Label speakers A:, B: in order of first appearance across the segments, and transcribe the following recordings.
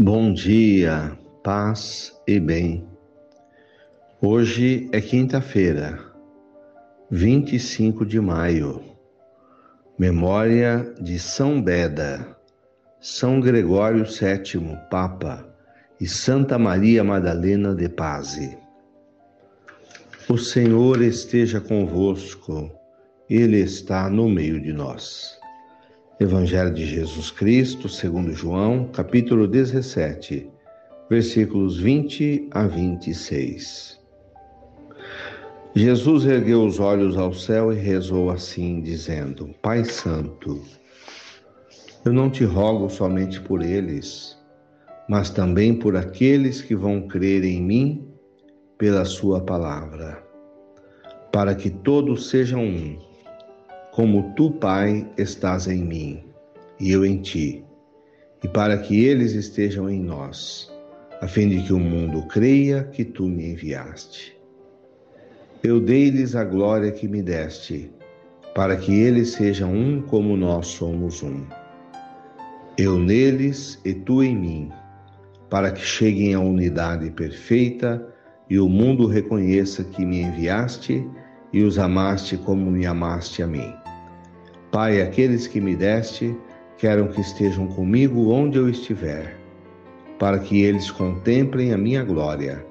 A: Bom dia, paz e bem. Hoje é quinta-feira, 25 de maio, memória de São Beda, São Gregório VII, Papa e Santa Maria Madalena de Paz. O Senhor esteja convosco, Ele está no meio de nós. Evangelho de Jesus Cristo, segundo João, capítulo 17, versículos 20 a 26. Jesus ergueu os olhos ao céu e rezou assim, dizendo: Pai Santo, eu não te rogo somente por eles, mas também por aqueles que vão crer em mim pela Sua palavra, para que todos sejam um como tu, Pai, estás em mim e eu em ti, e para que eles estejam em nós, a fim de que o mundo creia que tu me enviaste. Eu dei-lhes a glória que me deste, para que eles sejam um como nós somos um. Eu neles e tu em mim, para que cheguem à unidade perfeita e o mundo reconheça que me enviaste e os amaste como me amaste a mim. Pai, aqueles que me deste, quero que estejam comigo onde eu estiver, para que eles contemplem a minha glória.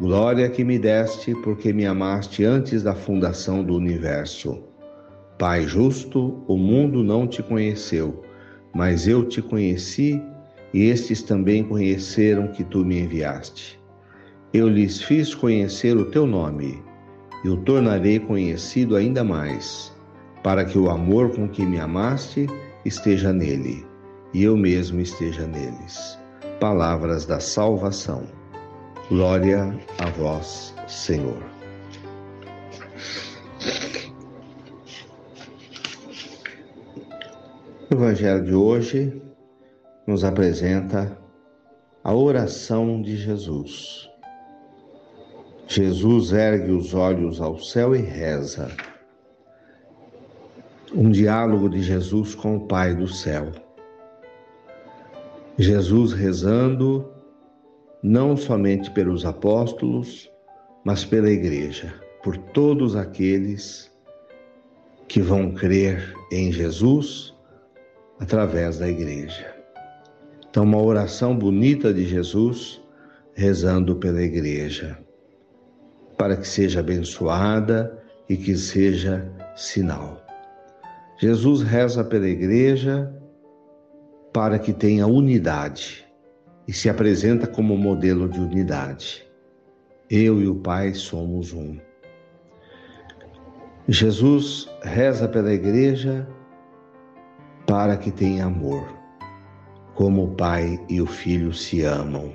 A: Glória que me deste, porque me amaste antes da fundação do universo. Pai justo, o mundo não te conheceu, mas eu te conheci e estes também conheceram que tu me enviaste. Eu lhes fiz conhecer o teu nome e o tornarei conhecido ainda mais para que o amor com que me amaste esteja nele e eu mesmo esteja neles. Palavras da salvação. Glória a vós, Senhor. O Evangelho de hoje nos apresenta a oração de Jesus. Jesus ergue os olhos ao céu e reza um diálogo de Jesus com o Pai do céu. Jesus rezando não somente pelos apóstolos, mas pela igreja, por todos aqueles que vão crer em Jesus através da igreja. Então, uma oração bonita de Jesus rezando pela igreja, para que seja abençoada e que seja sinal. Jesus reza pela igreja para que tenha unidade e se apresenta como modelo de unidade. Eu e o Pai somos um. Jesus reza pela igreja para que tenha amor, como o Pai e o Filho se amam.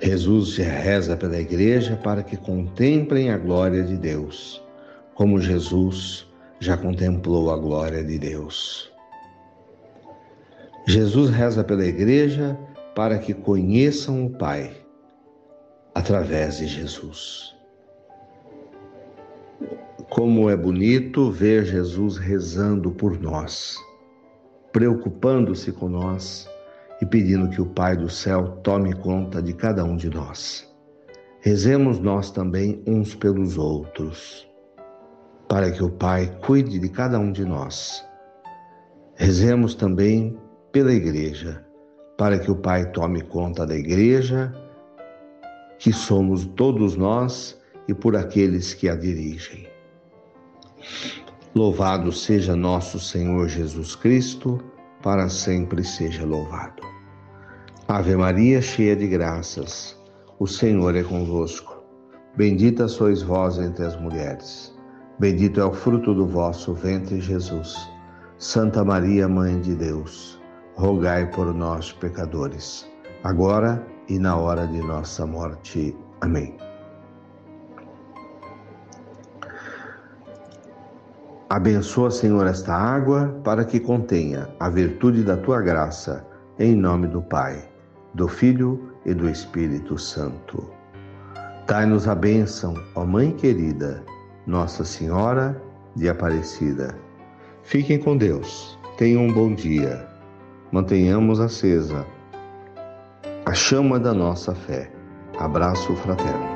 A: Jesus reza pela igreja para que contemplem a glória de Deus, como Jesus já contemplou a glória de Deus. Jesus reza pela igreja para que conheçam o Pai através de Jesus. Como é bonito ver Jesus rezando por nós, preocupando-se com nós e pedindo que o Pai do céu tome conta de cada um de nós. Rezemos nós também uns pelos outros para que o Pai cuide de cada um de nós. Rezemos também pela Igreja, para que o Pai tome conta da Igreja, que somos todos nós e por aqueles que a dirigem. Louvado seja nosso Senhor Jesus Cristo, para sempre seja louvado. Ave Maria, cheia de graças, o Senhor é convosco. Bendita sois vós entre as mulheres. Bendito é o fruto do vosso ventre, Jesus. Santa Maria, Mãe de Deus, rogai por nós, pecadores, agora e na hora de nossa morte. Amém. Abençoa, Senhor, esta água para que contenha a virtude da tua graça, em nome do Pai, do Filho e do Espírito Santo. Dai-nos a bênção, ó Mãe querida nossa Senhora de Aparecida. Fiquem com Deus. Tenham um bom dia. Mantenhamos acesa a chama da nossa fé. Abraço fraterno.